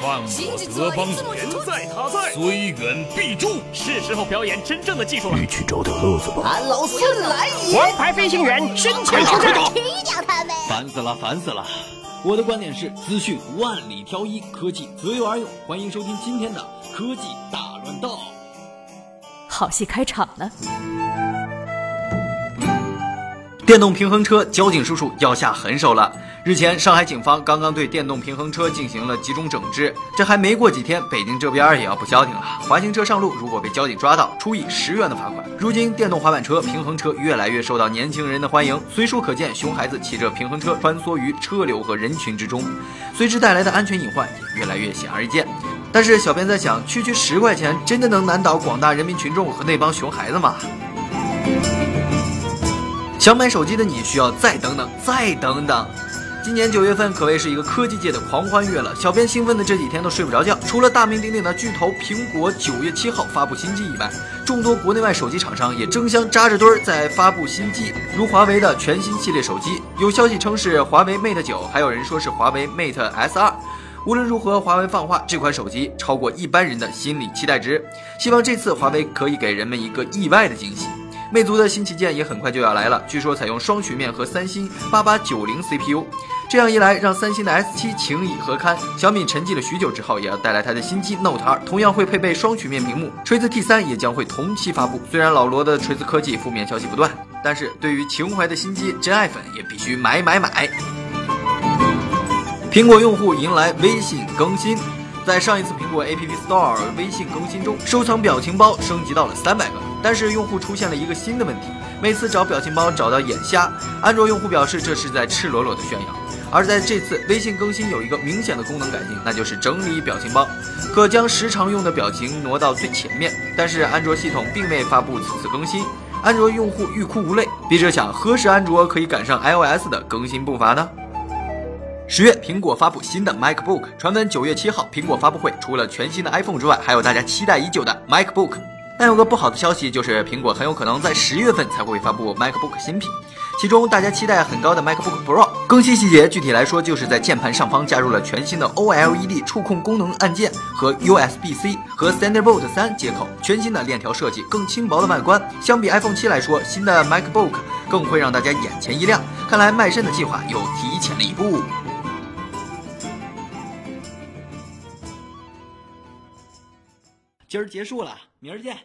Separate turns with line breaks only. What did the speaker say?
创我德邦
人在他在，
虽远必诛。
是时候表演真正的技术了。
你去找点乐子吧。
俺老孙来也！
王牌飞行员身前出战，
踢掉他们！
烦死了，烦死了！我的观点是：资讯万里挑一，科技择优而用。欢迎收听今天的科技大乱斗。
好戏开场了。
电动平衡车，交警叔叔要下狠手了。日前，上海警方刚刚对电动平衡车进行了集中整治，这还没过几天，北京这边也要不消停了。滑行车上路，如果被交警抓到，处以十元的罚款。如今，电动滑板车、平衡车越来越受到年轻人的欢迎，随处可见熊孩子骑着平衡车穿梭于车流和人群之中，随之带来的安全隐患也越来越显而易见。但是，小编在想，区区十块钱，真的能难倒广大人民群众和那帮熊孩子吗？想买手机的你需要再等等，再等等。今年九月份可谓是一个科技界的狂欢月了，小编兴奋的这几天都睡不着觉。除了大名鼎鼎的巨头苹果九月七号发布新机以外，众多国内外手机厂商也争相扎着堆儿在发布新机，如华为的全新系列手机，有消息称是华为 Mate 九，还有人说是华为 Mate S 二。无论如何，华为放话这款手机超过一般人的心理期待值，希望这次华为可以给人们一个意外的惊喜。魅族的新旗舰也很快就要来了，据说采用双曲面和三星八八九零 CPU，这样一来，让三星的 S 七情以何堪？小米沉寂了许久之后，也要带来它的新机 Note 二，同样会配备双曲面屏幕。锤子 T 三也将会同期发布。虽然老罗的锤子科技负面消息不断，但是对于情怀的新机，真爱粉也必须买买买。苹果用户迎来微信更新，在上一次苹果 App Store 微信更新中，收藏表情包升级到了三百个。但是用户出现了一个新的问题，每次找表情包找到眼瞎。安卓用户表示这是在赤裸裸的炫耀。而在这次微信更新有一个明显的功能改进，那就是整理表情包，可将时常用的表情挪到最前面。但是安卓系统并未发布此次更新，安卓用户欲哭无泪。笔者想，何时安卓可以赶上 iOS 的更新步伐呢？十月，苹果发布新的 MacBook，传闻九月七号苹果发布会除了全新的 iPhone 之外，还有大家期待已久的 MacBook。但有个不好的消息，就是苹果很有可能在十月份才会发布 MacBook 新品，其中大家期待很高的 MacBook Pro 更新细节，具体来说就是在键盘上方加入了全新的 OLED 触控功能按键和 USB-C 和 Thunderbolt 三接口，全新的链条设计，更轻薄的外观。相比 iPhone 七来说，新的 MacBook 更会让大家眼前一亮。看来卖肾的计划又提前了一步。
今儿结束了，明儿见。